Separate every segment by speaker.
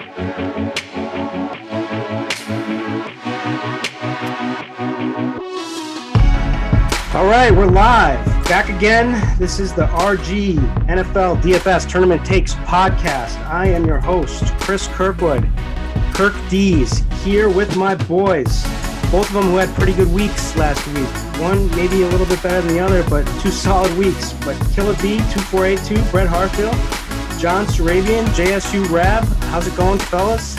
Speaker 1: All right, we're live. Back again. This is the RG NFL DFS Tournament Takes podcast. I am your host, Chris Kirkwood. Kirk D's here with my boys. Both of them who had pretty good weeks last week. One maybe a little bit better than the other, but two solid weeks. But Killer B, 2482, Brett Harfield, John Sarabian, JSU Rab. How's it going, fellas?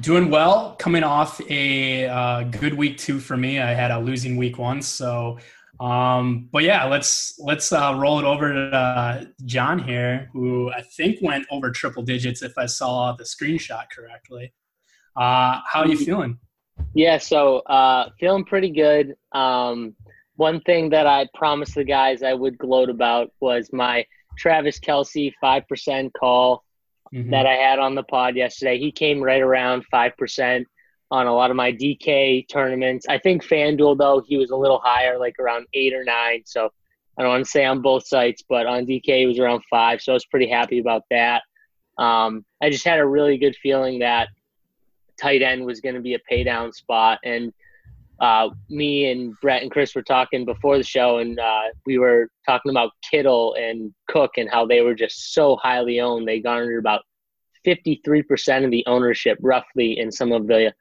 Speaker 2: Doing well, coming off a uh, good week two for me. I had a losing week one, so um, but yeah, let's let's uh, roll it over to uh, John here, who I think went over triple digits if I saw the screenshot correctly. Uh, how are you feeling?
Speaker 3: Yeah, so uh, feeling pretty good. Um, one thing that I promised the guys I would gloat about was my Travis Kelce five percent call mm-hmm. that I had on the pod yesterday. He came right around 5% on a lot of my DK tournaments. I think FanDuel, though, he was a little higher, like around eight or nine. So I don't want to say on both sites, but on DK, he was around five. So I was pretty happy about that. Um, I just had a really good feeling that tight end was going to be a pay down spot. And uh, me and Brett and Chris were talking before the show, and uh, we were talking about Kittle and Cook and how they were just so highly owned. They garnered about 53% of the ownership, roughly, in some of the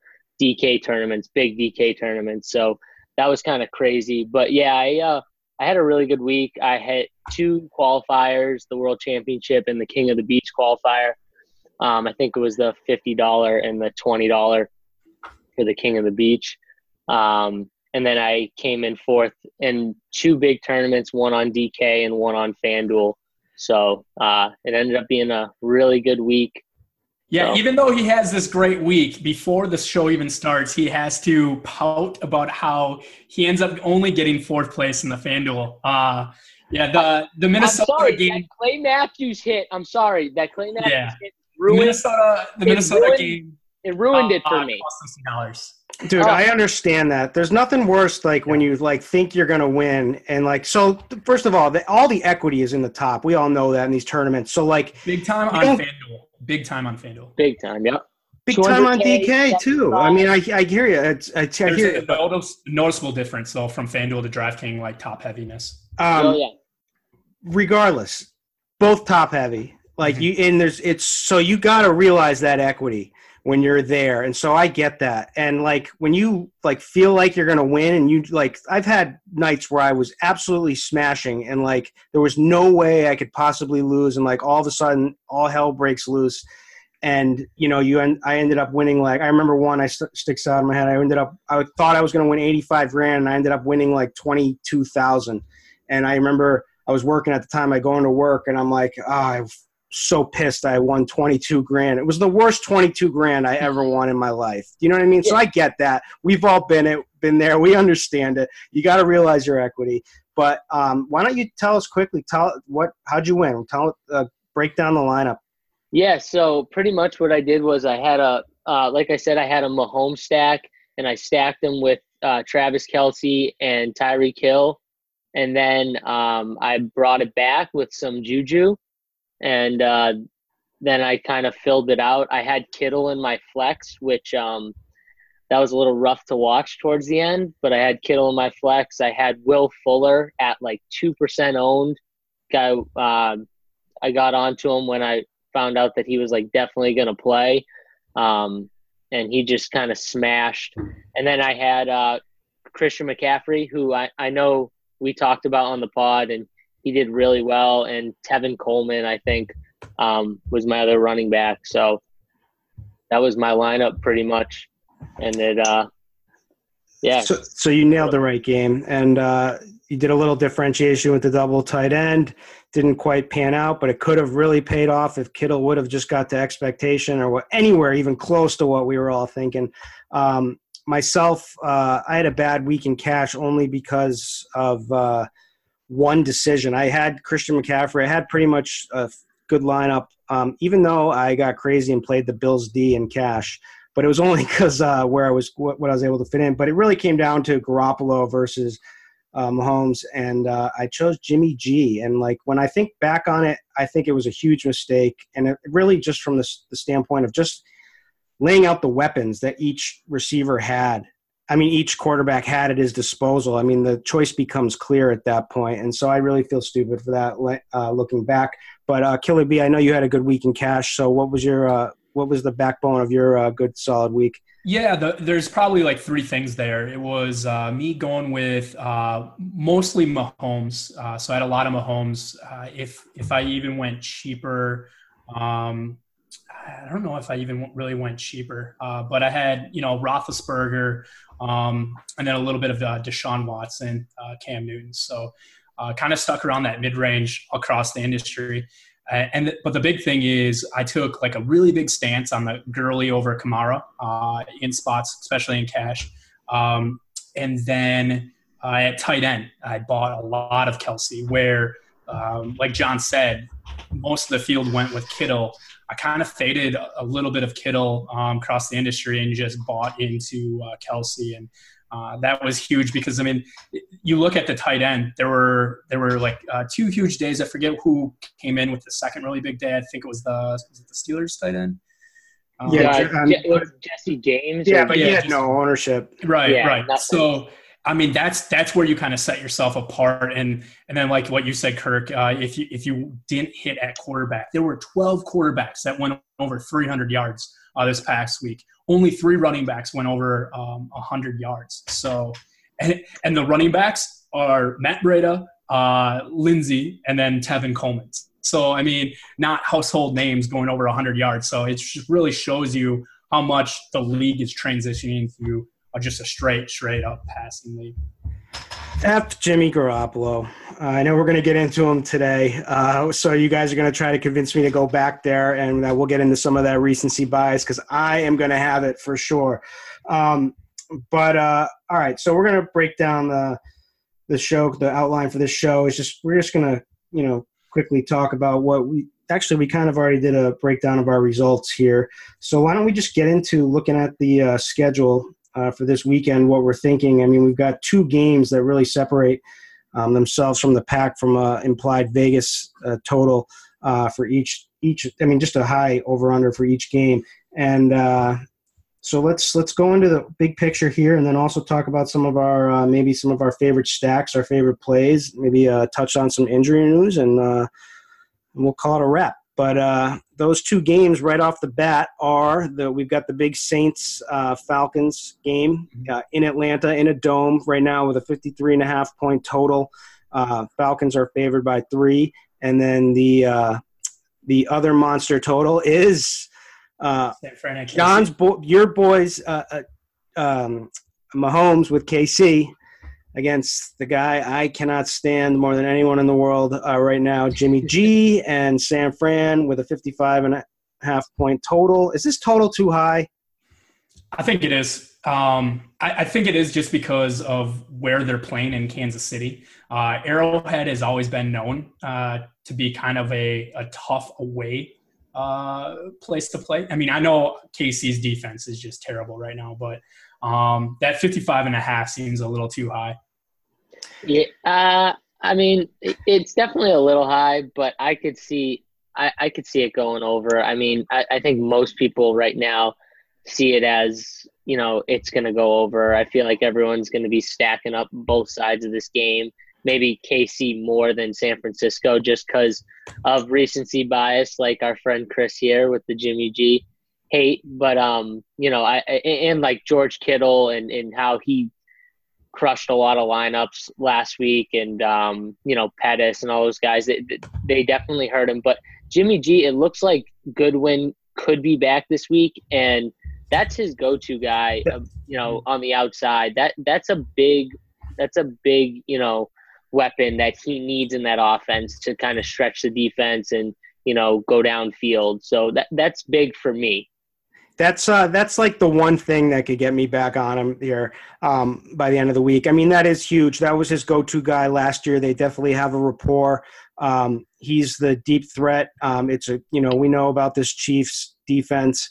Speaker 3: DK tournaments, big DK tournaments. So that was kind of crazy. But yeah, I, uh, I had a really good week. I had two qualifiers the World Championship and the King of the Beach qualifier. Um, I think it was the $50 and the $20 for the King of the Beach. Um, and then I came in fourth in two big tournaments, one on DK and one on FanDuel. So uh, it ended up being a really good week.
Speaker 2: Yeah, so. even though he has this great week, before the show even starts, he has to pout about how he ends up only getting fourth place in the FanDuel. Uh, yeah, the the Minnesota
Speaker 3: I'm sorry,
Speaker 2: game.
Speaker 3: That Clay Matthews hit. I'm sorry, that Clay Matthews
Speaker 2: yeah.
Speaker 3: hit
Speaker 2: ruined Minnesota. The Minnesota
Speaker 3: ruined,
Speaker 2: game.
Speaker 3: It ruined uh, it for
Speaker 2: uh,
Speaker 3: me.
Speaker 2: dollars.
Speaker 1: Dude,
Speaker 3: Oh.
Speaker 1: I understand that. There's nothing worse like when you like think you're gonna win and like so. First of all, the, all the equity is in the top. We all know that in these tournaments. So like
Speaker 2: Big time on FanDuel. Big time on FanDuel.
Speaker 3: Big time, yep.
Speaker 1: big time on DK too. I mean, I, I hear you. It's, I, I
Speaker 2: There's
Speaker 1: hear
Speaker 2: a
Speaker 1: you. but,
Speaker 2: notice- noticeable difference though from FanDuel to DraftKings, like top heaviness.
Speaker 1: Um,
Speaker 3: oh yeah.
Speaker 1: regardless, both top heavy. Like
Speaker 2: Mhm.
Speaker 1: you, and there's it's so you got to realize that equity when you're there, and so I get that. And like when you like feel like you're gonna win, and you like I've had nights where I was absolutely smashing, and like there was no way I could possibly lose, and like all of a sudden all hell breaks loose. And you know, you and I ended up winning. Like I remember one, I st- sticks out in my head. I ended up, I thought I was going to win eighty five grand, and I ended up winning like twenty two thousand. And I remember I was working at the time. I go into work and I'm like, ah, I so pissed I won 22 grand. It was the worst 22 grand I ever won in my life. You know what I mean? Yeah. So I get that. We've all been it, been there. We understand it. You got to realize your equity. But um, why don't you tell us quickly? Tell what? How'd you win? Tell uh, break down the lineup.
Speaker 3: Yeah. So pretty much what I did was I had a uh, like I said I had a Mahomes stack and I stacked them with uh, Travis Kelce and Tyreek Hill, and then um, I brought it back with some Juju and uh, then I kind of filled it out. I had Kittle in my flex, which um, that was a little rough to watch towards the end, but I had Kittle in my flex. I had Will Fuller at like two percent owned. Guy, uh, I got onto him when I found out that he was like definitely going to play, um, and he just kind of smashed. And then I had uh, Christian McCaffrey, who I, I know we talked about on the pod, and he did really well. And Tevin Coleman, I think, um, was my other running back. So that was my lineup pretty much. And it, uh, yeah.
Speaker 1: So, so you nailed the right game, and uh, you did a little differentiation with the double tight end. Didn't quite pan out, but it could have really paid off if Kittle would have just got to expectation or anywhere even close to what we were all thinking. Um, myself, uh, I had a bad week in cash only because of uh, one decision. I had Christian McCaffrey. I had pretty much a good lineup, um, even though I got crazy and played the Bills D in cash. But it was only because uh, where I was what, what, I was able to fit in. But it really came down to Garoppolo versus uh, Mahomes, and uh, I chose Jimmy G. And like when I think back on it, I think it was a huge mistake, and it really just from the, the standpoint of just laying out the weapons that each receiver had I mean, each quarterback had at his disposal. I mean, the choice becomes clear at that point, and so I really feel stupid for that uh, looking back. But uh, Killer B, I know you had a good week in cash. So, what was your uh, what was the backbone of your uh, good solid week?
Speaker 2: Yeah, the, there's probably like three things there. It was uh, me going with uh, mostly Mahomes, so I had a lot of Mahomes. If if I even went cheaper, um, I don't know if I even really went cheaper, uh, but I had you know Roethlisberger, um, and then a little bit of uh, Deshaun Watson, uh, Cam Newton. So uh, kind of stuck around that mid range across the industry. And but the big thing is I took like a really big stance on the Gurley over Kamara uh, in spots, especially in cash. Um, and then at tight end, I bought a lot of Kelce, where um, like John said, most of the field went with Kittle. I kind of faded a little bit of Kittle um, across the industry and just bought into uh, Kelce, and uh, that was huge because I mean, you look at the tight end. There were there were like uh, two huge days. I forget who came in with the second really big day. I think it was the was it the Steelers tight end.
Speaker 3: Um, yeah, um, it was Jesse James.
Speaker 1: Yeah, but yeah, he had no ownership.
Speaker 2: Right, yeah, right. Nothing. So I mean, that's that's where you kind of set yourself apart. And and then like what you said, Kirk, uh, if you if you didn't hit at quarterback, there were 12 quarterbacks that went over 300 yards uh, this past week. Only three running backs went over um, 100 yards. So, and and the running backs are Matt Breida, uh, Lindsay, and then Tevin Coleman. So I mean, not household names going over 100 yards. So it just really shows you how much the league is transitioning to just a straight, straight up passing league.
Speaker 1: F Jimmy Garoppolo. Uh, I know we're going to get into him today. Uh, so you guys are going to try to convince me to go back there, and uh, we'll get into some of that recency bias because I am going to have it for sure. Um, but uh, all right, so we're going to break down the the show. The outline for this show is just we're just going to you know quickly talk about what we actually we kind of already did a breakdown of our results here. So why don't we just get into looking at the uh, schedule uh, for this weekend, what we're thinking. I mean, we've got two games that really separate um, themselves from the pack from uh, implied Vegas uh, total uh, for each each. I mean, just a high over under for each game. And uh, so let's let's go into the big picture here, and then also talk about some of our uh, maybe some of our favorite stacks, our favorite plays. Maybe touch on some injury news, and we'll call it a wrap. But uh, those two games right off the bat are the we've got the big Saints uh, Falcons game mm-hmm. uh, in Atlanta in a dome right now with a 53 and a half point total. Uh, Falcons are favored by three, and then the uh, the other monster total is uh, John's bo- your boys um, Mahomes with KC against the guy I cannot stand more than anyone in the world uh, right now, Jimmy G and San Fran with a 55 and a half point total. Is this total too high?
Speaker 2: I think it is. Um, I, I, think it is just because of where they're playing in Kansas City. Uh, Arrowhead has always been known uh, to be kind of a, a tough away uh, place to play. I mean, I know KC's defense is just terrible right now, but um, that 55 and a half seems a little too high.
Speaker 3: Yeah, uh, I mean, it's definitely a little high, but I could see, I, I could see it going over. I mean, I, I think most people right now see it as, you know, it's going to go over. I feel like everyone's going to be stacking up both sides of this game. Maybe KC more than San Francisco just because of recency bias, like our friend Chris here with the Jimmy G hate, but um, you know, I and like George Kittle and and how he crushed a lot of lineups last week, and um, you know, Pettis and all those guys, they, they definitely hurt him. But Jimmy G, it looks like Goodwin could be back this week, and that's his go-to guy. Uh, you know, on the outside, that that's a big, that's a big, you know, weapon that he needs in that offense to kind of stretch the defense and you know go downfield. So that that's big for me
Speaker 1: that's uh, that's like the one thing that could get me back on him here um, by the end of the week. I mean, that is huge. That was his go-to guy last year. They definitely have a rapport. Um, he's the deep threat. Um, it's a you know we know about this Chiefs defense,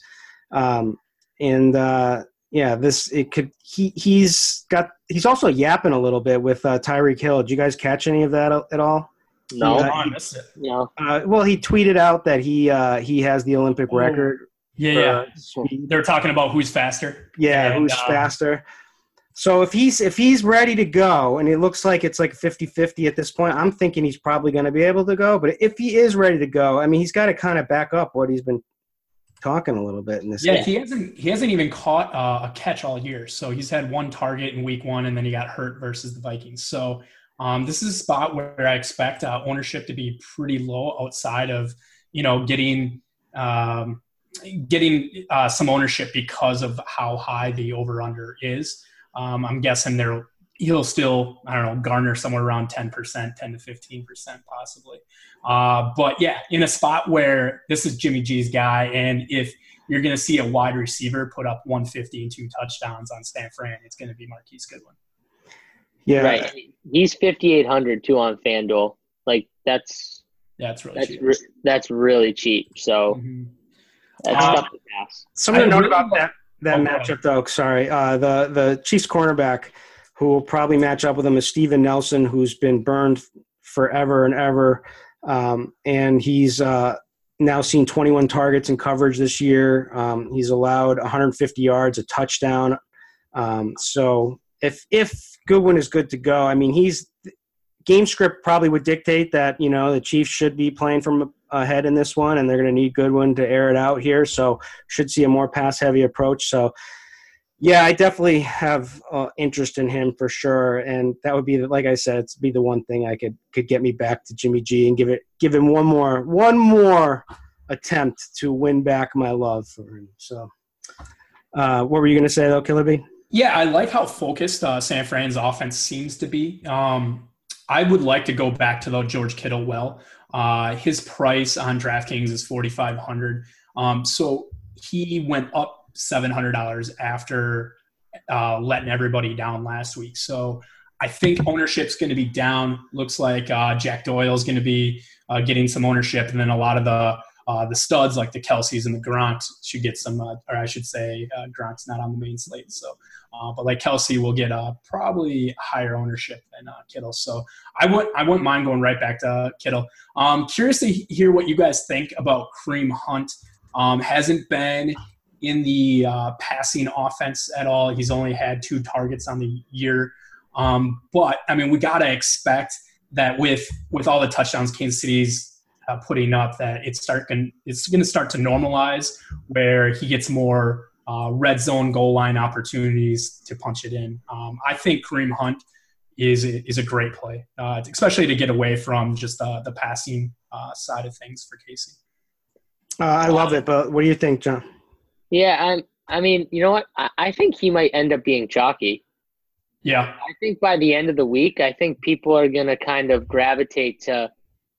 Speaker 1: um, and uh, yeah, this it could he he's got he's also yapping a little bit with uh, Tyreek Hill. Did you guys catch any of that at all?
Speaker 3: No,
Speaker 2: uh, he,
Speaker 3: no.
Speaker 1: Uh, well, he tweeted out that he uh, he has the Olympic oh. record
Speaker 2: yeah, yeah. They're talking about who's faster.
Speaker 1: Yeah, and, who's uh, faster. So if he's if he's ready to go and it looks like it's like 50-50 at this point, I'm thinking he's probably going to be able to go, but if he is ready to go, I mean, he's got to kind of back up what he's been talking a little bit in this
Speaker 2: Yeah,
Speaker 1: game.
Speaker 2: he hasn't he hasn't even caught uh, a catch all year. So he's had one target in week 1 and then he got hurt versus the Vikings. So um, this is a spot where I expect uh, ownership to be pretty low outside of, you know, getting um, getting uh, some ownership because of how high the over under is. Um, I'm guessing there he'll still I don't know garner somewhere around 10%, 10 to 15% possibly. Uh, but yeah, in a spot where this is Jimmy G's guy, and if you're going to see a wide receiver put up 150 and two touchdowns on San Fran, it's going to be Marquise Goodwin.
Speaker 3: Yeah, right. He's 5,800 too on FanDuel. Like that's
Speaker 2: that's really
Speaker 3: that's
Speaker 2: cheap.
Speaker 3: Re- that's really cheap. So. Mm-hmm that's uh,
Speaker 1: tough to pass. Something to note really about that that matchup, though. Sorry, uh, the the Chiefs cornerback who will probably match up with him is Steven Nelson, who's been burned forever and ever, um, and he's uh, now seen 21 targets in coverage this year. Um, he's allowed 150 yards, a touchdown. Um, so if if Goodwin is good to go, I mean he's game script probably would dictate that you know the Chiefs should be playing from ahead in this one, and they're going to need Goodwin to air it out here. So should see a more pass heavy approach. So yeah, I definitely have uh, interest in him for sure, and that would be like I said, it's be the one thing I could could get me back to Jimmy G and give it give him one more one more attempt to win back my love for him. So, uh, what were you going to say though, Killer
Speaker 2: Yeah, I like how focused uh, San Fran's offense seems to be. Um, I would like to go back to the George Kittle well. Uh, his price on DraftKings is forty five hundred. Um, so he went up seven hundred dollars after uh, letting everybody down last week. So I think ownership's going to be down. Looks like uh, Jack is going to be uh, getting some ownership, and then a lot of the uh, the studs like the Kelces and the Gronks should get some, uh, or I should say, uh, Gronk's not on the main slate. So, uh, but like Kelce will get uh, probably higher ownership than uh, Kittle. So I wouldn't, I wouldn't mind going right back to Kittle. Um, curious to hear what you guys think about Kareem Hunt. Um, hasn't been in the passing offense at all. He's only had two targets on the year. Um, but I mean, we gotta expect that with with all the touchdowns Kansas City's uh, putting up that it's start going it's going to start to normalize where he gets more uh, red zone goal line opportunities to punch it in. Um, I think Kareem Hunt is is a great play, uh, especially to get away from just uh, the passing uh, side of things for Casey.
Speaker 1: Uh, I love it, but what do you think, John?
Speaker 3: Yeah, I, I mean, you know what? I, I think he might end up being chalky.
Speaker 2: Yeah.
Speaker 3: I think by the end of the week, I think people are going to kind of gravitate to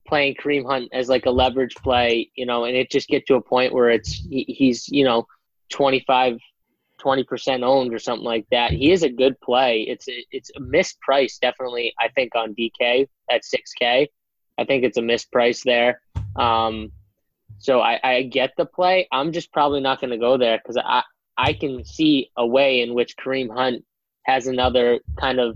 Speaker 3: playing Kareem Hunt as like a leverage play, you know, and it just get to a point where it's he, he's, you know, 25 20% owned or something like that. He is a good play. It's it's a mispriced definitely I think on DK at 6k. I think it's a misprice there. Um, so I, I get the play. I'm just probably not going to go there because I I can see a way in which Kareem Hunt has another kind of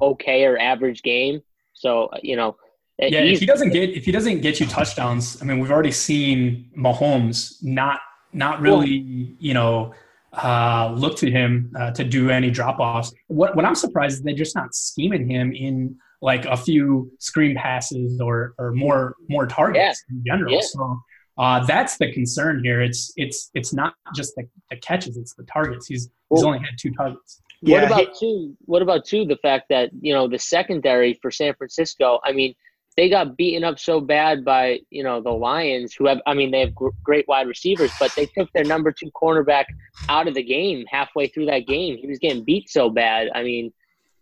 Speaker 3: okay or average game. So you know,
Speaker 2: yeah, if he doesn't get if he doesn't get you touchdowns, I mean, we've already seen Mahomes not not really, you know, uh, look to him uh, to do any drop offs. What what I'm surprised is they're just not scheming him in like a few screen passes or or more more targets yeah. in general. Yeah. So uh, that's the concern here. It's it's it's not just the, the catches; it's the targets. He's well, he's only had two targets.
Speaker 3: Yeah, what about two? What about two? The fact that you know the secondary for San Francisco. I mean, they got beaten up so bad by you know the Lions, who have I mean they have great wide receivers, but they took their number two cornerback out of the game halfway through that game. He was getting beat so bad. I mean,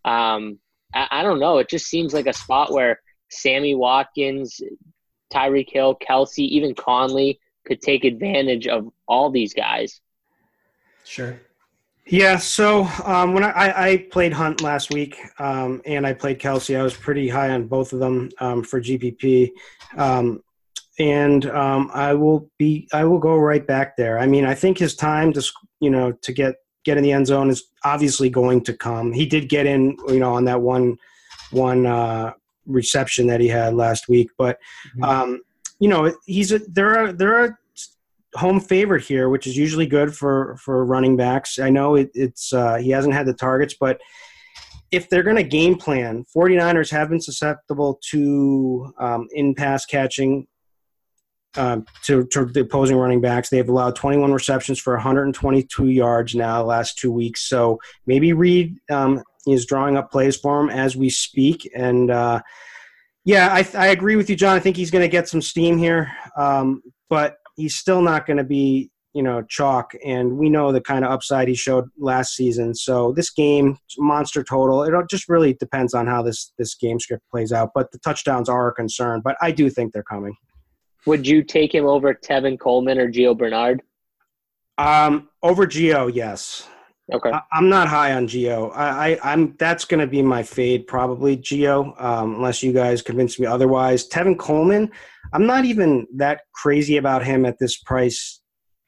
Speaker 3: um, I, I don't know. It just seems like a spot where Sammy Watkins, Tyreek Hill, Kelce, even Conley could take advantage of all these guys.
Speaker 2: Sure.
Speaker 1: Yeah, so um, when I, I, played Hunt last week um, and I played Kelce, I was pretty high on both of them um, for GPP, um, and um, I will be I will go right back there. I mean, I think his time to you know to get get in the end zone is obviously going to come. He did get in, you know, on that one one uh, reception that he had last week. But mm-hmm. um, you know, he's a, there are there are home favorite here, which is usually good for for running backs. I know it, it's uh, he hasn't had the targets, but if they're going to game plan, 49ers have been susceptible to um, in pass catching um, to, to, the opposing running backs. They've allowed 21 receptions for 122 yards now last two weeks. So maybe Reid um, is drawing up plays for him as we speak. And uh, yeah, I, I, agree with you, John. I think he's going to get some steam here, um, but he's still not going to be you know chalk. And we know the kind of upside he showed last season. So this game, monster total. It just really depends on how this this game script plays out. But the touchdowns are a concern. But I do think they're coming.
Speaker 3: Would you take him over Tevin Coleman or Gio Bernard?
Speaker 1: Um, over Gio, yes.
Speaker 3: Okay.
Speaker 1: I, am not high on Gio. I, I am that's going to be my fade probably Gio, um, unless you guys convince me otherwise. Tevin Coleman, I'm not even that crazy about him at this price.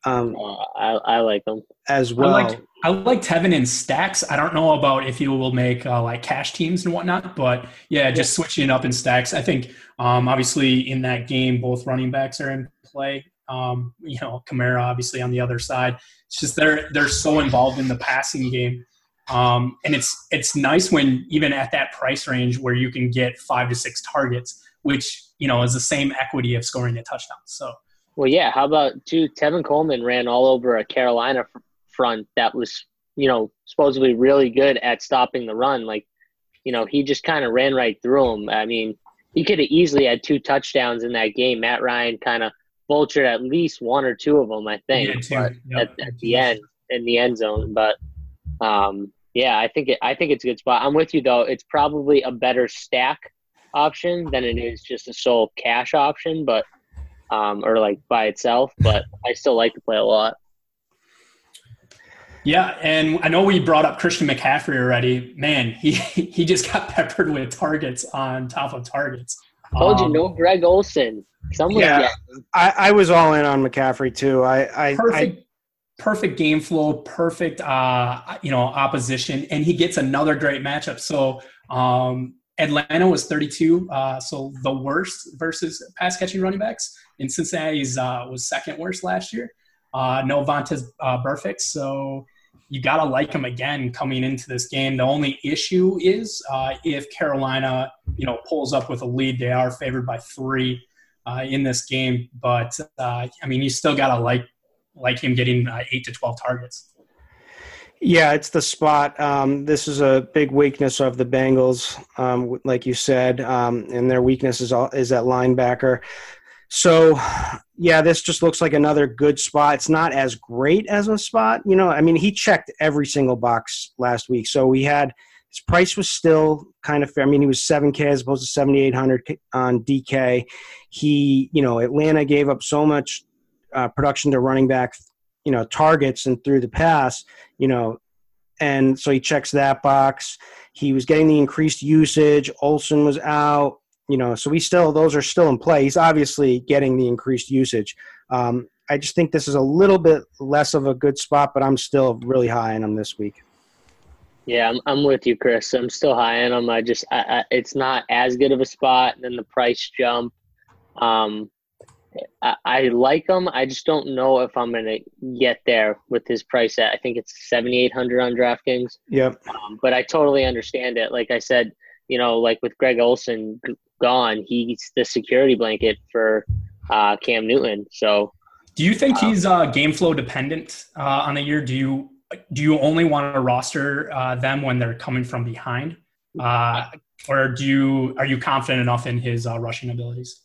Speaker 1: Um,
Speaker 3: uh, I, I like him
Speaker 1: as well.
Speaker 2: I like, I like Tevin in stacks. I don't know about if he will make uh, like cash teams and whatnot, but yeah, just switching up in stacks. I think um, obviously in that game, both running backs are in play. Um, you know, Kamara obviously on the other side. It's just they're they're so involved in the passing game, um, and it's it's nice when even at that price range where you can get five to six targets, which you know is the same equity of scoring a touchdown. So.
Speaker 3: Well, yeah. How about two? Tevin Coleman ran all over a Carolina front that was, you know, supposedly really good at stopping the run. Like, you know, he just kind of ran right through him. I mean, he could have easily had two touchdowns in that game. Matt Ryan kind of vultured at least one or two of them, I think, yeah, yep. at, at, the end in the end zone. But um, yeah, I think it, I think it's a good spot. I'm with you though. It's probably a better stack option than it is just a sole cash option, but um, or like by itself. But I still like to play a lot.
Speaker 2: Yeah, and I know we brought up Christian McCaffrey already. Man, he he just got peppered with targets on top of targets.
Speaker 3: Told um, you, no Greg Olsen. Someone
Speaker 1: yeah, I, I, was all in on McCaffrey too. I, I
Speaker 2: perfect, I, perfect game flow, perfect uh, you know opposition, and he gets another great matchup. So um, Atlanta was 32, uh, so the worst versus pass catching running backs, and Cincinnati's uh, was second worst last year. Uh, no Vontaze uh, Burfict, so you got to like him again coming into this game. The only issue is uh, if Carolina, you know, pulls up with a lead, they are favored by three uh, in this game. But uh, I mean, you still got to like like him getting uh, eight to twelve targets.
Speaker 1: Yeah, it's the spot. Um, this is a big weakness of the Bengals, um, like you said, um, and their weakness is all, is at linebacker. So, yeah, this just looks like another good spot. It's not as great as a spot, you know. I mean, he checked every single box last week. So we had his price was still kind of fair. I mean, he was 7K as opposed to 7,800 on DK. He, you know, Atlanta gave up so much uh, production to running back, you know, targets and through the pass, you know, and so he checks that box. He was getting the increased usage. Olsen was out, you know, so we still those are still in play. He's obviously getting the increased usage. Um, I just think this is a little bit less of a good spot, but I'm still really high on him this week.
Speaker 3: Yeah, I'm, I'm with you, Chris. I'm still high on him. I just, I, I, it's not as good of a spot. And then the price jump. Um, I, I like him. I just don't know if I'm going to get there with his price at. I think it's 7,800 on DraftKings.
Speaker 1: Yep.
Speaker 3: Um, but I totally understand it. Like I said, you know, like with Greg Olsen gone, he's the security blanket for uh, Cam Newton. So,
Speaker 2: do you think um, he's uh, game flow dependent uh, on the year? Do you do you only want to roster uh, them when they're coming from behind, uh, or do you are you confident enough in his uh, rushing abilities?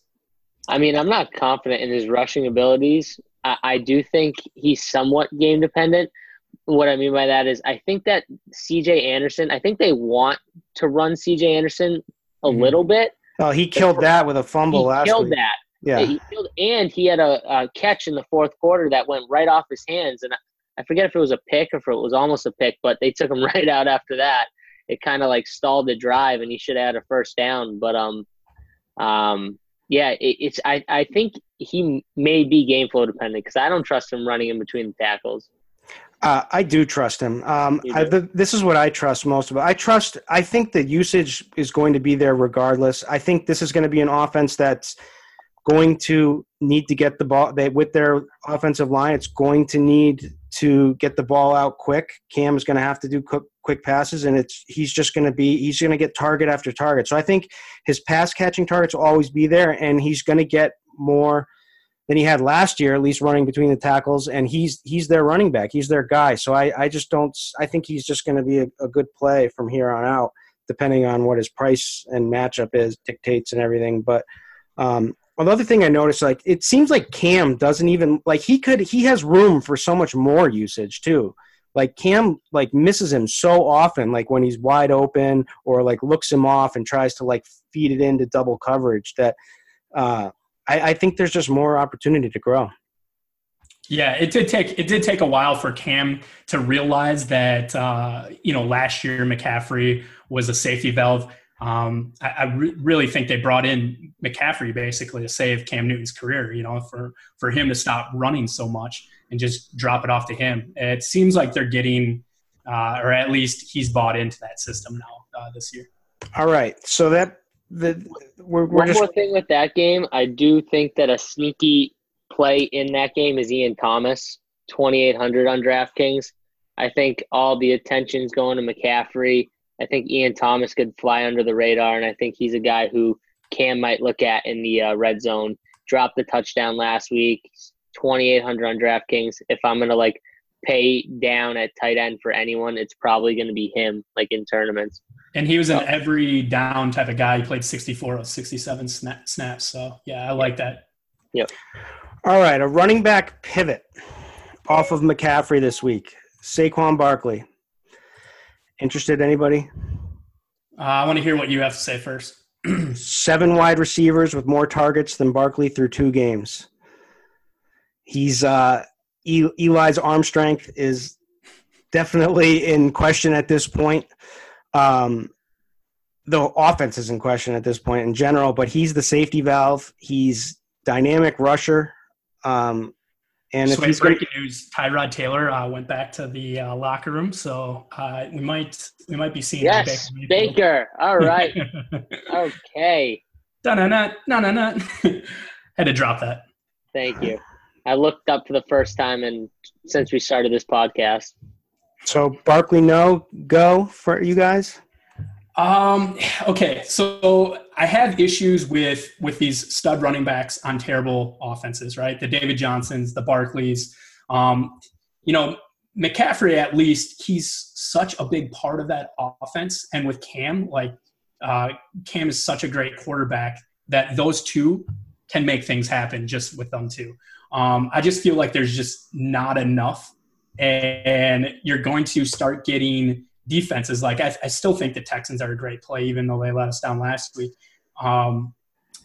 Speaker 3: I mean, I'm not confident in his rushing abilities. I, I do think he's somewhat game dependent. What I mean by that is, I think that C.J. Anderson. I think they want to run C.J. Anderson a mm-hmm. little bit.
Speaker 1: Oh, he killed that with a fumble
Speaker 3: he
Speaker 1: last
Speaker 3: killed
Speaker 1: week.
Speaker 3: that.
Speaker 1: Yeah,
Speaker 3: he killed, and he had a, a, catch in the fourth quarter that went right off his hands, and I forget if it was a pick or if it was almost a pick, but they took him right out after that. It kind of like stalled the drive, and he should have had a first down. But um, um, yeah, it, it's I I think he may be game flow dependent because I don't trust him running in between the tackles.
Speaker 1: Uh, I do trust him. Um, I, this is what I trust most about. I trust. I think the usage is going to be there regardless. I think this is going to be an offense that's going to need to get the ball. They with their offensive line, it's going to need to get the ball out quick. Cam is going to have to do quick, quick passes, and it's he's just going to be he's going to get target after target. So I think his pass catching targets will always be there, and he's going to get more than he had last year, at least running between the tackles. And he's he's their running back. He's their guy. So I, I just don't. I think he's just going to be a, a, good play from here on out, depending on what his price and matchup is dictates and everything. But um, another thing I noticed, like it seems like Cam doesn't even like he could he has room for so much more usage too. Like Cam like misses him so often, like when he's wide open or like looks him off and tries to like feed it into double coverage that uh I, I think there's just more opportunity to grow.
Speaker 2: Yeah, it did take it did take a while for Cam to realize that uh, you know last year McCaffrey was a safety valve. Um, I, I re- really think they brought in McCaffrey basically to save Cam Newton's career. You know, for for him to stop running so much and just drop it off to him. It seems like they're getting, uh, or at least he's bought into that system now uh, this year.
Speaker 1: All right, so that the we're, we're
Speaker 3: one
Speaker 1: just...
Speaker 3: more thing with that game. I do think that a sneaky play in that game is Ian Thomas, twenty eight hundred on DraftKings. I think all the attention's going to McCaffrey. I think Ian Thomas could fly under the radar, and I think he's a guy who Cam might look at in the uh, red zone. Dropped the touchdown last week, twenty eight hundred on DraftKings. If I'm gonna like pay down at tight end for anyone, it's probably gonna be him, like in tournaments.
Speaker 2: And he was an every down type of guy. He played 64 of 67 snaps. So, yeah, I like that.
Speaker 3: Yep.
Speaker 1: All right. A running back pivot off of McCaffrey this week. Saquon Barkley. Interested, anybody?
Speaker 2: Uh, I want to hear what you have to say first.
Speaker 1: Seven wide receivers with more targets than Barkley through two games. He's uh, Eli's arm strength is definitely in question at this point. Um, the offense is in question at this point in general, but he's the safety valve. He's dynamic rusher. Um, and
Speaker 2: so if he's breaking gonna, news, Tyrod Taylor uh, went back to the uh, locker room, so uh, we might we might be seeing
Speaker 3: yes, Baker. Baker. All right, okay.
Speaker 2: No, no, no, no, no, no. Had to drop that.
Speaker 3: Thank you. I looked up for the first time, and since we started this podcast.
Speaker 1: So Barkley, no go for you guys.
Speaker 2: Um, okay, so I have issues with with these stud running backs on terrible offenses, right? The David Johnsons, the Barkleys. Um, you know, McCaffrey at least he's such a big part of that offense, and with Cam, like uh, Cam is such a great quarterback that those two can make things happen just with them too. Um, I just feel like there's just not enough and you're going to start getting defenses. Like I, I, still think the Texans are a great play, even though they let us down last week. Um,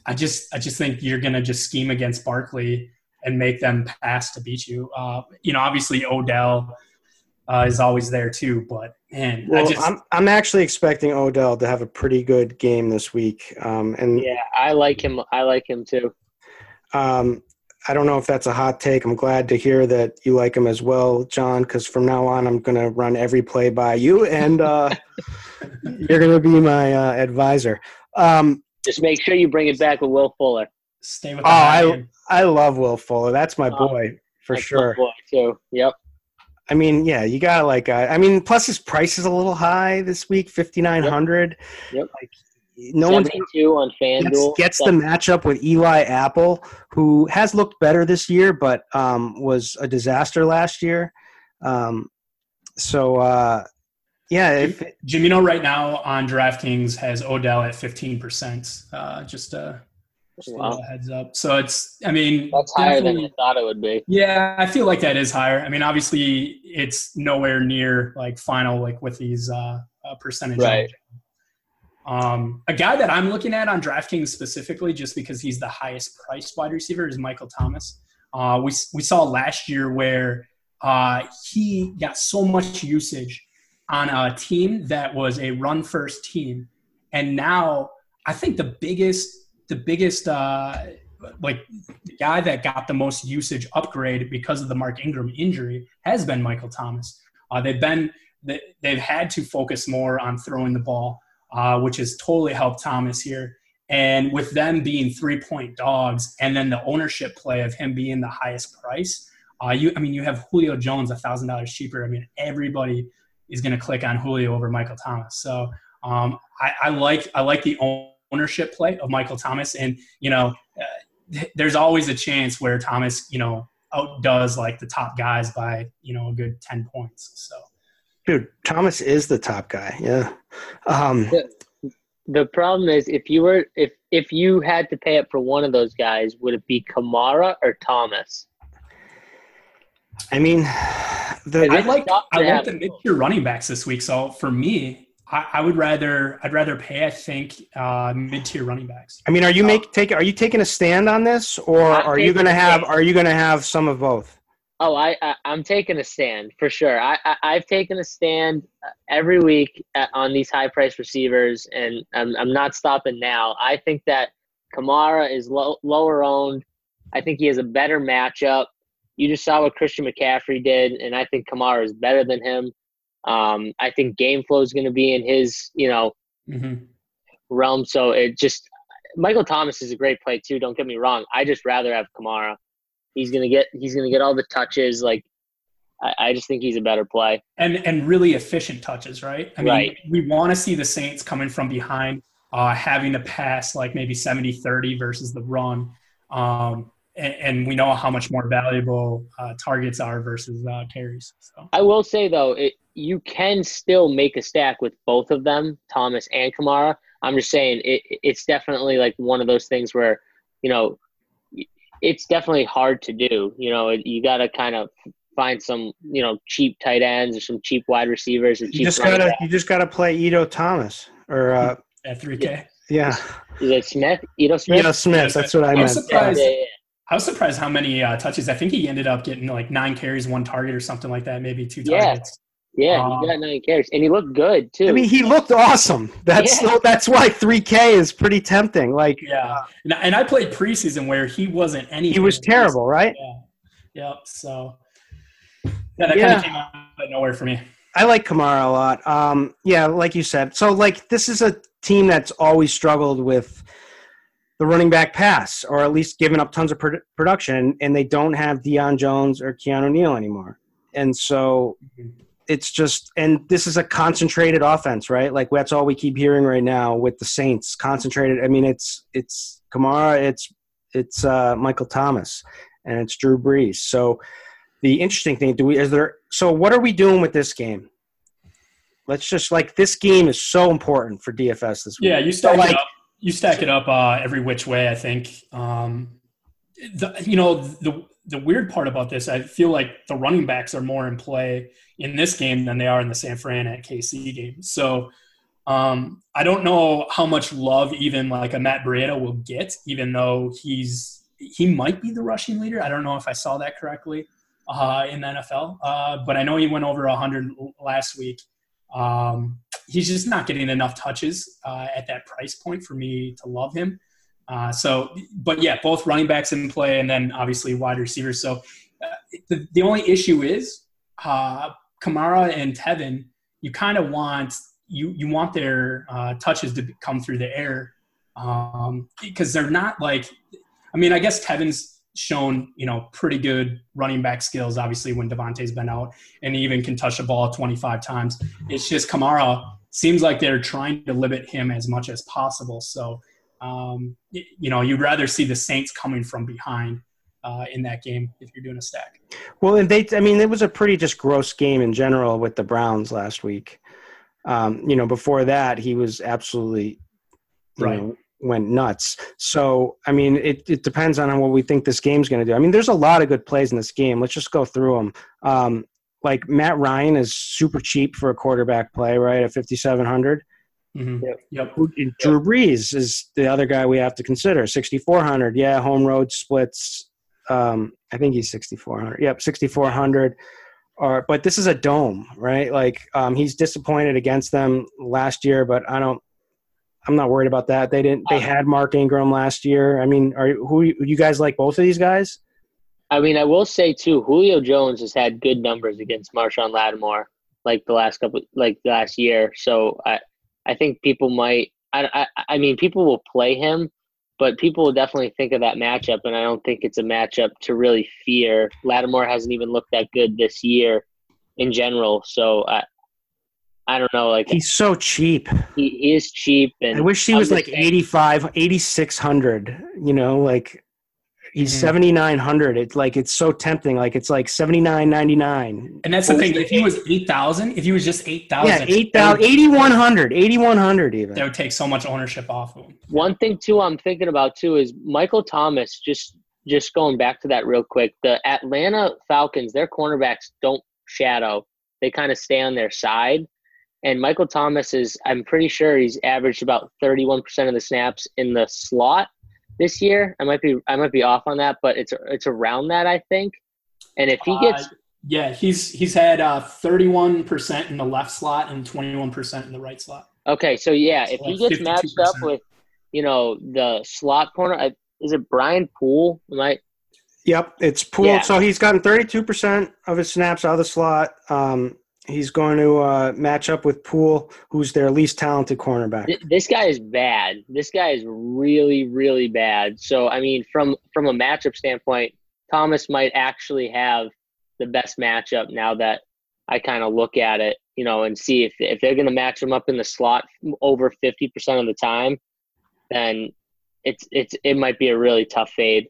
Speaker 2: I just I just think you're gonna just scheme against Barkley and make them pass to beat you. Uh, you know, obviously Odell uh, is always there too, but man,
Speaker 1: well,
Speaker 2: I just,
Speaker 1: I'm I'm actually expecting Odell to have a pretty good game this week. Um, and
Speaker 3: yeah, I like him. I like him too.
Speaker 1: Um, I don't know if that's a hot take. I'm glad to hear that you like him as well, John, because from now on I'm going to run every play by you, and uh, you're going to be my uh, advisor. Um,
Speaker 3: Just make sure you bring it back with Will Fuller.
Speaker 2: Stay with.
Speaker 1: Oh, I I love Will Fuller. That's my oh, boy for sure.
Speaker 3: boy too. Yep.
Speaker 1: I mean, yeah, you got like. Uh, I mean, plus his price is a little high this week, fifty nine hundred.
Speaker 3: Yep. yep.
Speaker 1: Like no one
Speaker 3: on FanDuel
Speaker 1: gets, gets the matchup with Eli Apple, who has looked better this year, but um, was a disaster last year. Um, so uh, yeah, if,
Speaker 2: Jim, you know, right now on DraftKings has Odell at fifteen percent. Uh, just uh, just wow. a heads up. So it's, I mean,
Speaker 3: that's higher than I thought it would be.
Speaker 2: Yeah, I feel like that is higher. I mean, obviously, it's nowhere near like final, like with these uh, uh percentage.
Speaker 3: Right.
Speaker 2: Um, a guy that I'm looking at on DraftKings specifically, just because he's the highest priced wide receiver, is Michael Thomas. Uh, we we saw last year where uh, he got so much usage on a team that was a run first team, and now I think the biggest the biggest uh, like the guy that got the most usage upgrade because of the Mark Ingram injury has been Michael Thomas. Uh, they've been they've had to focus more on throwing the ball uh, which has totally helped Thomas here. And with them being three point dogs, and then the ownership play of him being the highest price, uh, you I mean you have Julio Jones a thousand dollars cheaper. I mean everybody is going to click on Julio over Michael Thomas. So um, I, I, like I like the ownership play of Michael Thomas, and you know uh, there's always a chance where Thomas you know outdoes like the top guys by you know a good ten points. So.
Speaker 1: Dude, Thomas is the top guy. Yeah. Um,
Speaker 3: the, the problem is if you were if if you had to pay up for one of those guys, would it be Kamara or Thomas?
Speaker 1: I mean,
Speaker 2: the, I like I like the mid tier running backs this week. So for me, I, I, would rather I'd rather pay. I think uh, mid tier running backs.
Speaker 1: I mean, are you uh, make take are you taking a stand on this, or I'm are you going to have are you going to have some of both?
Speaker 3: Oh, I, I am taking a stand for sure. I, I have taken a stand uh, every week at, on these high price receivers, and I'm I'm not stopping now. I think that Kamara is low, lower owned. I think he has a better matchup. You just saw what Christian McCaffrey did, and I think Kamara is better than him. Um, I think game flow is going to be in his you know mm-hmm. realm. So it just Michael Thomas is a great play too. Don't get me wrong. I just rather have Kamara. He's gonna get he's gonna get all the touches. Like I, I just think he's a better play.
Speaker 2: And and really efficient touches, right? I mean,
Speaker 3: right.
Speaker 2: we want to see the Saints coming from behind, uh, having to pass like maybe 70-30 versus the run. Um, and, and, we know how much more valuable uh, targets are versus uh, carries. So.
Speaker 3: I will say though, it, you can still make a stack with both of them, Thomas and Kamara. I'm just saying it, it's definitely like one of those things where, you know, it's definitely hard to do. You know, you got to kind of find some, you know, cheap tight ends or some cheap wide receivers. Or cheap
Speaker 1: you just gotta, you just gotta play Ito Thomas or uh,
Speaker 2: at three K.
Speaker 1: Yeah.
Speaker 3: Is it Smith? Ito Smith.
Speaker 1: Ito Smith. That's what I, I meant.
Speaker 2: Surprised, yeah, yeah. I was surprised how many uh, touches. I think he ended up getting like nine carries, one target, or something like that. Maybe two targets.
Speaker 3: Yeah, um, he got nine carries, and he looked good too.
Speaker 1: I mean, he looked awesome. That's yeah. that's why 3K is pretty tempting. Like,
Speaker 2: yeah, and, and I played preseason where he wasn't any.
Speaker 1: He was terrible, right?
Speaker 2: Yeah. Yep. So yeah, that yeah. kind of came out of nowhere for me.
Speaker 1: I like Kamara a lot. Um, yeah, like you said. So, like, this is a team that's always struggled with the running back pass, or at least giving up tons of production, and they don't have Deion Jones or Keanu Neal anymore. And so, mm-hmm it's just and this is a concentrated offense, right? Like that's all we keep hearing right now with the Saints. Concentrated. I mean, it's it's Kamara, it's it's uh, Michael Thomas, and it's Drew Brees. So the interesting thing, do we is there? So what are we doing with this game? Let's just like this game is so important for DFS this week.
Speaker 2: Yeah, you stack like, it up. You stack it up uh, every which way. I think. Um, the, you know the the weird part about this, I feel like the running backs are more in play in this game than they are in the San Fran at KC game. So um, I don't know how much love even like a Matt Breida will get, even though he's he might be the rushing leader. I don't know if I saw that correctly uh, in the NFL, uh, but I know he went over 100 last week. Um, he's just not getting enough touches uh, at that price point for me to love him. Uh, so, but yeah, both running backs in play, and then obviously wide receivers. So, uh, the the only issue is uh, Kamara and Tevin. You kind of want you you want their uh, touches to come through the air um, because they're not like. I mean, I guess Tevin's shown you know pretty good running back skills. Obviously, when Devonta's been out, and even can touch the ball 25 times. It's just Kamara seems like they're trying to limit him as much as possible. So um, you know, you'd rather see the Saints coming from behind uh, in that game if you're doing a stack.
Speaker 1: Well, and they, I mean, it was a pretty just gross game in general with the Browns last week. Um, you know, before that, he was absolutely, right. Know, went nuts. So, I mean, it, it depends on what we think this game's going to do. I mean, there's a lot of good plays in this game. Let's just go through them. Um, like Matt Ryan is super cheap for a quarterback play, right? At 5,700. Mm-hmm. Yep. Drew Brees is the other guy we have to consider. 6,400. Yeah, home road splits. Um, I think he's 6,400. Yep, 6,400. Or, but this is a dome, right? Like um, he's disappointed against them last year, but I don't. I'm not worried about that. They didn't. They had Mark Ingram last year. I mean, are who you guys like both of these guys?
Speaker 3: I mean, I will say too, Julio Jones has had good numbers against Marshon Lattimore, like the last couple, like last year. So I, I think people might. I, I, I mean, people will play him, but people will definitely think of that matchup, and I don't think it's a matchup to really fear. Lattimore hasn't even looked that good this year, in general. So I, I don't know. Like
Speaker 1: he's so cheap.
Speaker 3: He, is cheap, and
Speaker 1: I wish he was like 85, 8600. You know, like He's mm-hmm. seventy nine hundred. It's like it's so tempting. Like it's like seventy nine ninety nine.
Speaker 2: And that's the thing. If he was eight thousand, if he was just eight thousand,
Speaker 1: yeah, eight thousand, eighty one hundred, eighty one hundred even.
Speaker 2: That would take so much ownership off of him.
Speaker 3: One thing too, I'm thinking about too is Michael Thomas. Just just going back to that real quick. The Atlanta Falcons, their cornerbacks don't shadow. They kind of stay on their side. And Michael Thomas is, I'm pretty sure he's averaged about 31% of the snaps in the slot this year. I might be I might be off on that, but it's it's around that I think. And if he gets uh,
Speaker 2: yeah, he's he's had uh, 31% in the left slot and 21% in the right slot.
Speaker 3: Okay, so yeah, so if he gets 52%. matched up with you know the slot corner, is it Brian Poole? Am I?
Speaker 1: Yep, it's Poole. Yeah. So he's gotten 32% of his snaps out of the slot. Um, He's going to uh, match up with Poole, who's their least talented cornerback.
Speaker 3: This guy is bad. This guy is really, really bad. So, I mean, from from a matchup standpoint, Thomas might actually have the best matchup now that I kind of look at it, you know, and see if if they're going to match him up in the slot over fifty percent of the time, then it's it's it might be a really tough fade.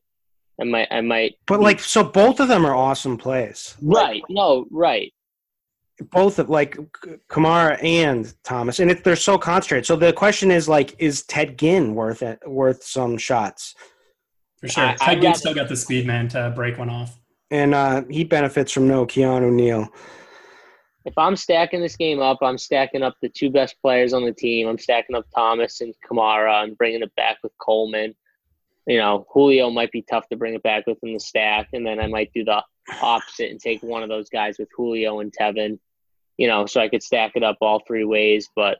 Speaker 3: I might I might.
Speaker 1: But like, so both of them are awesome plays.
Speaker 3: Right. No. Right
Speaker 1: both of like Kamara and Thomas, and it, they're so concentrated. So the question is like, is Ted Ginn worth it? Worth some shots?
Speaker 2: For sure, I, Ted Ginn still got the speed man to break one off,
Speaker 1: and uh, he benefits from no Keanu Neal.
Speaker 3: If I'm stacking this game up, I'm stacking up the two best players on the team. I'm stacking up Thomas and Kamara and bringing it back with Coleman. You know, Julio might be tough to bring it back with in the stack, and then I might do the opposite and take one of those guys with Julio and Tevin, you know, so I could stack it up all three ways. But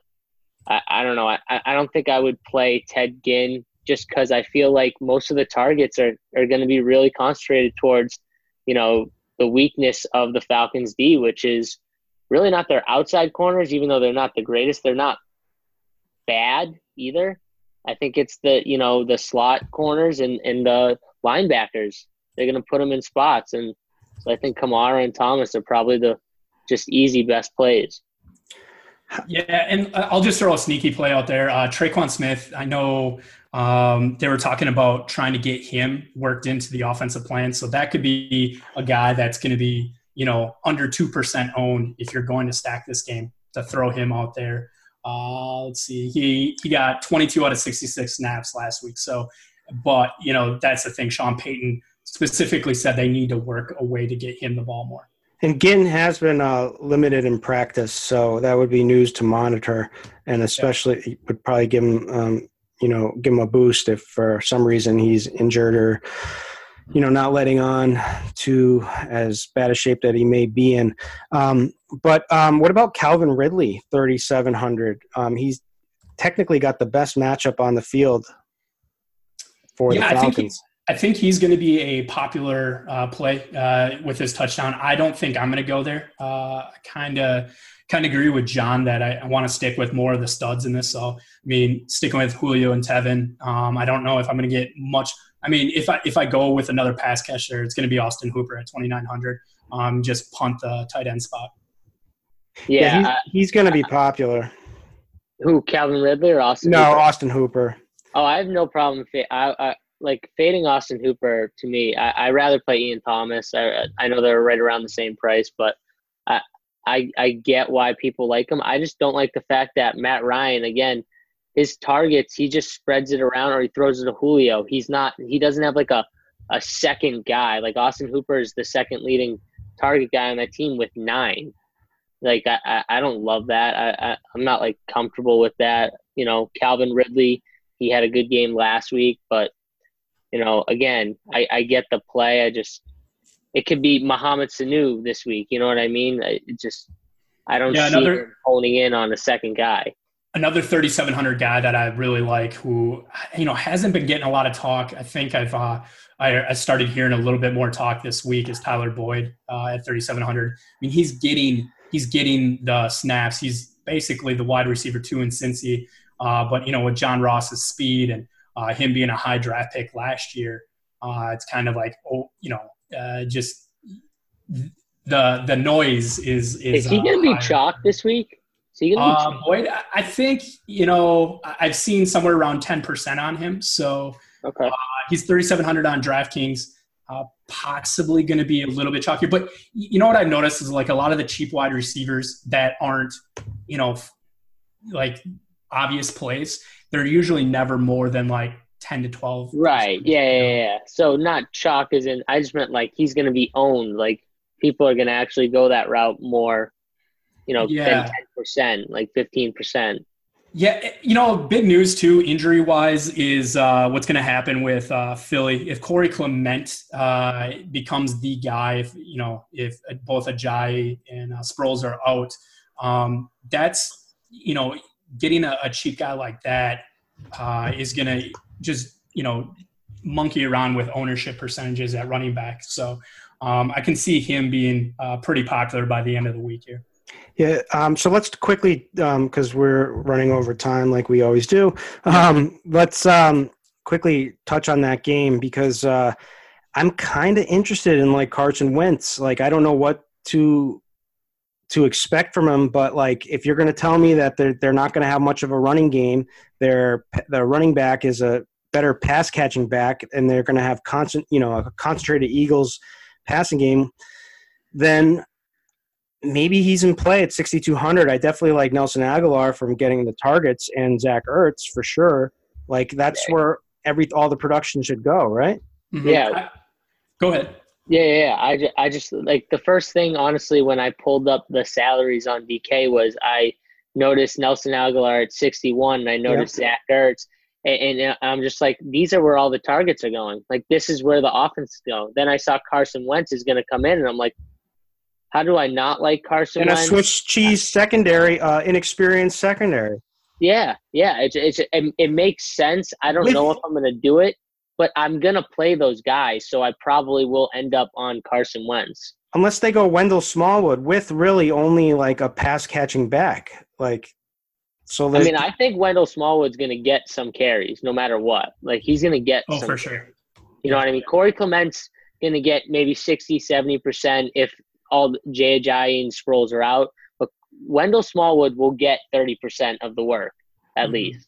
Speaker 3: I, I don't know. I, I don't think I would play Ted Ginn just because I feel like most of the targets are, are going to be really concentrated towards, you know, the weakness of the Falcons D, which is really not their outside corners, even though they're not the greatest. They're not bad either. I think it's the you know the slot corners and and the linebackers. They're going to put them in spots, and I think Kamara and Thomas are probably the just easy best plays.
Speaker 2: Yeah, and I'll just throw a sneaky play out there. Uh, Tre'Quan Smith, I know um, they were talking about trying to get him worked into the offensive plan. So that could be a guy that's going to be, you know, under 2% owned if you're going to stack this game to throw him out there. Uh, let's see. He, he got 22 out of 66 snaps last week. So, but, you know, that's the thing. Sean Payton specifically said they need to work a way to get him the ball more.
Speaker 1: And Ginn has been uh, limited in practice, so that would be news to monitor, and especially yeah. would probably give him, um, you know, give him a boost if for some reason he's injured or, you know, not letting on to as bad a shape that he may be in. Um, but um, what about Calvin Ridley, thirty seven hundred? Um, he's technically got the best matchup on the field for yeah, the Falcons.
Speaker 2: I think he's going to be a popular uh, play uh, with his touchdown. I don't think I'm going to go there. I kind of, kind of agree with John that I, I want to stick with more of the studs in this. So, I mean, sticking with Julio and Tevin. Um, I don't know if I'm going to get much. I mean, if I if I go with another pass catcher, it's going to be Austin Hooper at 2,900. Um, just punt the tight end spot.
Speaker 1: Yeah, yeah he's, he's going to be popular.
Speaker 3: Who, Calvin Ridley or Austin?
Speaker 1: No,
Speaker 3: Hooper?
Speaker 1: Austin Hooper.
Speaker 3: Oh, I have no problem. With I, I like fading Austin Hooper to me. I, I rather play Ian Thomas. I I know they're right around the same price, but I I I get why people like him. I just don't like the fact that Matt Ryan again. His targets, he just spreads it around or he throws it to Julio. He's not. He doesn't have like a a second guy. Like Austin Hooper is the second leading target guy on that team with nine. Like I, I, I don't love that. I, I I'm not like comfortable with that. You know, Calvin Ridley, he had a good game last week, but you know, again, I, I get the play. I just it could be Mohamed Sanu this week. You know what I mean? It just I don't yeah, see another, him honing in on the second guy.
Speaker 2: Another 3,700 guy that I really like, who you know hasn't been getting a lot of talk. I think I've uh, I, I started hearing a little bit more talk this week. Is Tyler Boyd uh, at 3,700? I mean, he's getting he's getting the snaps. He's basically the wide receiver two in Cincy. Uh, but you know, with John Ross's speed and uh, him being a high draft pick last year, uh, it's kind of like oh, you know, uh, just the the noise is is.
Speaker 3: Is he going to be chalk this week? Is he
Speaker 2: going to be? Boyd, I think you know I've seen somewhere around ten percent on him. So okay, he's thirty seven hundred on DraftKings uh, possibly going to be a little bit chalkier. But you know what I've noticed is like a lot of the cheap wide receivers that aren't, you know, like obvious plays, they're usually never more than like 10 to 12.
Speaker 3: Right. Yeah, yeah, yeah. So not chalk is in, I just meant like he's going to be owned. Like people are going to actually go that route more, you know, yeah. 10%, like 15%.
Speaker 2: Yeah, eh, you know, big news too, injury wise, is uh, what's going to happen with uh, Philly if Corey Clement uh, becomes the guy. If you know, if both Ajayi and uh, Sproles are out, um, that's you know, getting a, a cheap guy like that uh, is going to just you know monkey around with ownership percentages at running back. So um, I can see him being uh, pretty popular by the end of the week here.
Speaker 1: Yeah. Um, so let's quickly, because um, we're running over time like we always do. Um, let's um, quickly touch on that game because uh, I'm kind of interested in like Carson Wentz. Like I don't know what to to expect from him, but like if you're going to tell me that they're they're not going to have much of a running game, their their running back is a better pass catching back, and they're going to have constant, you know, a concentrated Eagles passing game, then maybe he's in play at 6,200. I definitely like Nelson Agholor from getting the targets and Zach Ertz for sure. Like that's yeah. where every all the production should go, right?
Speaker 3: Mm-hmm. Yeah.
Speaker 2: Go ahead.
Speaker 3: Yeah, yeah, yeah. I, just, I just like the first thing, honestly, when I pulled up the salaries on DK was I noticed Nelson Agholor at 61 and I noticed Zach Ertz. And, and, I'm just like, these are where all the targets are going. Like, this is where the offense is going. Then I saw Carson Wentz is going to come in, and I'm like, how do I not like Carson?
Speaker 1: And
Speaker 3: Wentz?
Speaker 1: a Swiss cheese secondary, uh, inexperienced secondary.
Speaker 3: Yeah, yeah, it's, it's it, it makes sense. I don't With, know if I'm going to do it, but I'm going to play those guys, so I probably will end up on Carson Wentz.
Speaker 1: Unless they go Wendell Smallwood with really only like a pass catching back, like. So
Speaker 3: I mean, I think Wendell Smallwood's going to get some carries no matter what. Like he's going to get.
Speaker 2: Oh,
Speaker 3: some
Speaker 2: for sure.
Speaker 3: You know what I mean? Corey Clement's going to get maybe 60, 70 percent if all Jay Ajayi and Sproles are out, but Wendell Smallwood will get 30% of the work at mm-hmm. least.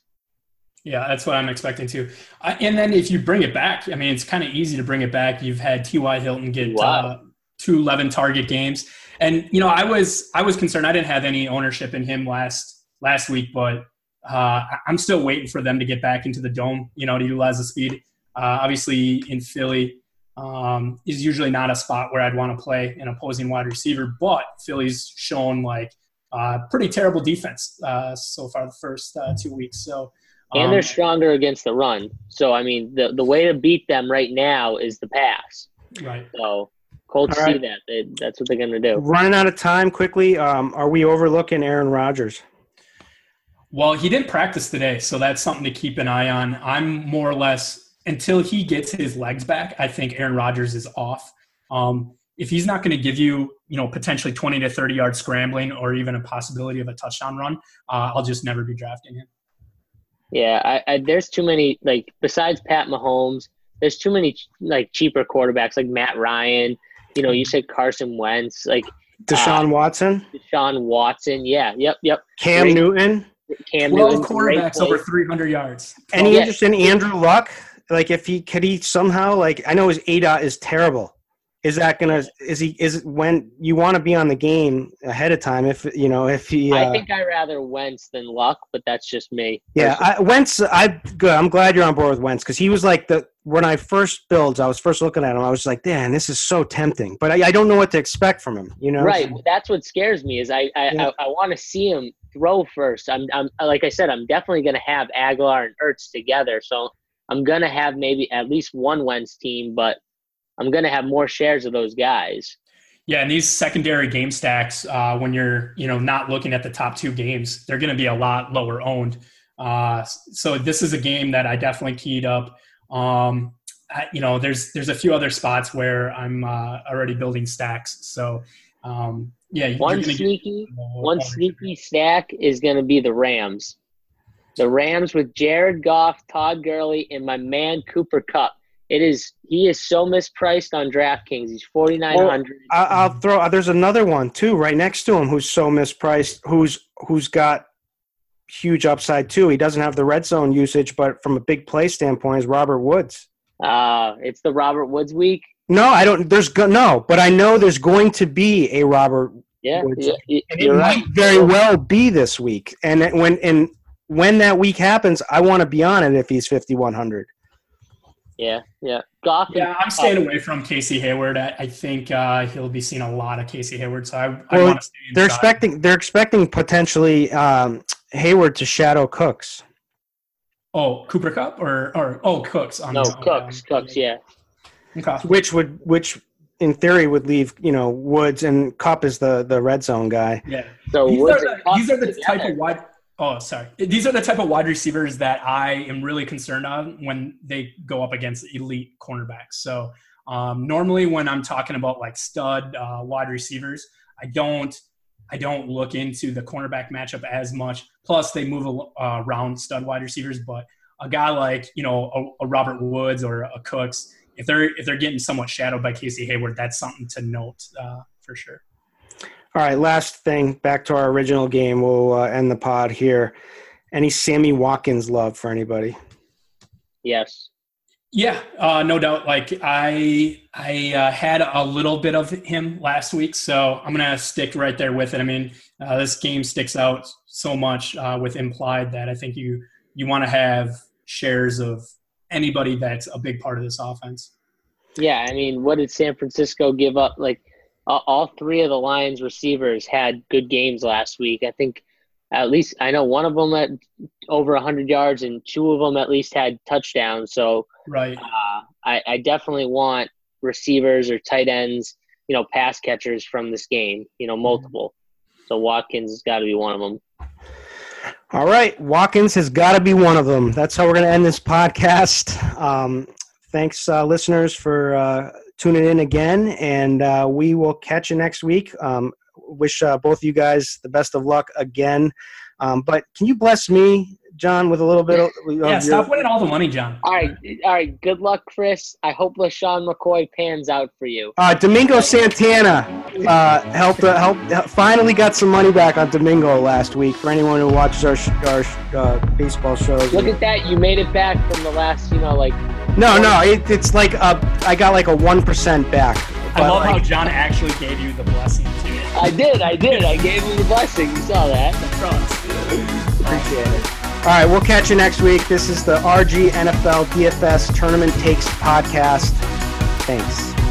Speaker 2: Yeah, that's what I'm expecting too. Uh, and then if you bring it back, I mean, it's kind of easy to bring it back. You've had T.Y. Hilton get wow. uh, two 11 target games. And, you know, I was, I was concerned. I didn't have any ownership in him last, last week, but uh, I'm still waiting for them to get back into the dome, you know, to utilize the speed. Uh, obviously in Philly, um, is usually not a spot where I'd want to play an opposing wide receiver. But Philly's shown like uh, pretty terrible defense uh, so far the first uh, two weeks. So.
Speaker 3: Um, and they're um, stronger against the run. So I mean, the the way to beat them right now is the pass.
Speaker 2: Right.
Speaker 3: So Colts right. see that. They, that's what they're going to do.
Speaker 1: Running out of time quickly. Um, are we overlooking Aaron Rodgers?
Speaker 2: Well, he didn't practice today, so that's something to keep an eye on. I'm more or less until he gets his legs back. I think Aaron Rodgers is off. Um, if he's not going to give you, you know, potentially 20 to 30 yard scrambling or even a possibility of a touchdown run, uh, I'll just never be drafting him.
Speaker 3: Yeah, I, I, there's too many like besides Pat Mahomes, there's too many like cheaper quarterbacks like Matt Ryan. You know, you said Carson Wentz, like
Speaker 1: Deshaun uh, Watson.
Speaker 3: Deshaun Watson, yeah, yep, yep.
Speaker 1: Cam great, Newton.
Speaker 2: Cam Newton, quarterbacks over 300 yards.
Speaker 1: Any yeah. interest in Andrew Luck? Like, if he could he somehow like I know his aDOT is terrible. Is that gonna? Is he? Is when you want to be on the game ahead of time? If you know, if he.
Speaker 3: Uh, I think I rather Wentz than Luck, but that's just me.
Speaker 1: Yeah, I, Wentz. I good. I'm glad you're on board with Wentz because he was like the when I first builds. I was first looking at him. I was like, man, this is so tempting, but I, I don't know what to expect from him. You know,
Speaker 3: right? That's what scares me. Is I I, yeah. I, I want to see him throw first. I'm I'm like I said, I'm definitely going to have Agholor and Ertz together, so I'm going to have maybe at least one Wentz team, but I'm going to have more shares of those guys.
Speaker 2: Yeah, and these secondary game stacks, uh, when you're you know not looking at the top two games, they're going to be a lot lower owned. Uh, so this is a game that I definitely keyed up. Um, I, you know, there's there's a few other spots where I'm uh, already building stacks. So um, yeah,
Speaker 3: one sneaky one sneaky stack is going to be the Rams. The Rams with Jared Goff, Todd Gurley, and my man Cooper Kupp. It is he is so mispriced on DraftKings. He's forty nine hundred.
Speaker 1: Well, I'll throw. There's another one too, right next to him, who's so mispriced. Who's who's got huge upside too. He doesn't have the red zone usage, but from a big play standpoint, is Robert Woods.
Speaker 3: Uh it's the Robert Woods week.
Speaker 1: No, I don't. There's go, no, but I know there's going to be a Robert.
Speaker 3: Yeah,
Speaker 1: Woods. Yeah, and it right. might very well be this week. And when and when that week happens, I want to be on it if he's fifty one hundred.
Speaker 3: Yeah, yeah. Goff.
Speaker 2: Yeah, I'm staying away from Casey Hayward. I, I think uh, he'll be seeing a lot of Casey Hayward. So I, I well, want to stay.
Speaker 1: They're expecting. They're expecting potentially um, Hayward to shadow Cooks.
Speaker 2: Oh, Cooper Kupp or or oh Cooks
Speaker 3: on no Cooks um, Cooks yeah.
Speaker 1: Okay. Which would which in theory would leave you know Woods and Kupp is the the red zone guy.
Speaker 2: Yeah. So these are the, these are the type of wide Oh, sorry. These are the type of wide receivers that I am really concerned on when they go up against elite cornerbacks. So um, normally, when I'm talking about like stud uh, wide receivers, I don't I don't look into the cornerback matchup as much. Plus, they move uh, around stud wide receivers, but a guy like you know a, a, Robert Woods or a Cooks, if they're if they're getting somewhat shadowed by Casey Hayward, that's something to note uh, for sure.
Speaker 1: All right, last thing. Back to our original game. We'll uh, end the pod here. Any Sammy Watkins love for anybody?
Speaker 3: Yes.
Speaker 2: Yeah, uh, no doubt. Like I, I uh, had a little bit of him last week, so I'm gonna stick right there with it. I mean, uh, this game sticks out so much uh, with implied that I think you you want to have shares of anybody that's a big part of this offense.
Speaker 3: Yeah, I mean, what did San Francisco give up? Like uh, all three of the Lions receivers had good games last week. I think at least I know one of them at over 100 yards and two of them at least had touchdowns. So
Speaker 2: right,
Speaker 3: uh, I, I definitely want receivers or tight ends, you know, pass catchers from this game. You know, multiple. So Watkins has got to be one of them.
Speaker 1: All right, Watkins has got to be one of them. That's how we're going to end this podcast. Um, thanks, uh, listeners, for uh, tuning in again, and uh, we will catch you next week. Um, wish uh, both of you guys the best of luck again. Um, but can you bless me, John, with a little bit of,
Speaker 2: yeah? Your... Stop winning all the money, John.
Speaker 3: All right, all right. Good luck, Chris. I hope LeSean McCoy pans out for you.
Speaker 1: Uh, Domingo Santana uh, helped, uh, helped. Finally, got some money back on Domingo last week. For anyone who watches our our uh, baseball shows.
Speaker 3: Look at that! You made it back from the last, you know, like
Speaker 1: no, no, it, it's like a, I got like a one percent back.
Speaker 2: I love like, how John actually gave you the blessing too.
Speaker 3: I did, I did, I gave him the blessing. You saw that.
Speaker 1: Appreciate it. All right, we'll catch you next week. This is the RG NFL DFS Tournament Takes podcast. Thanks.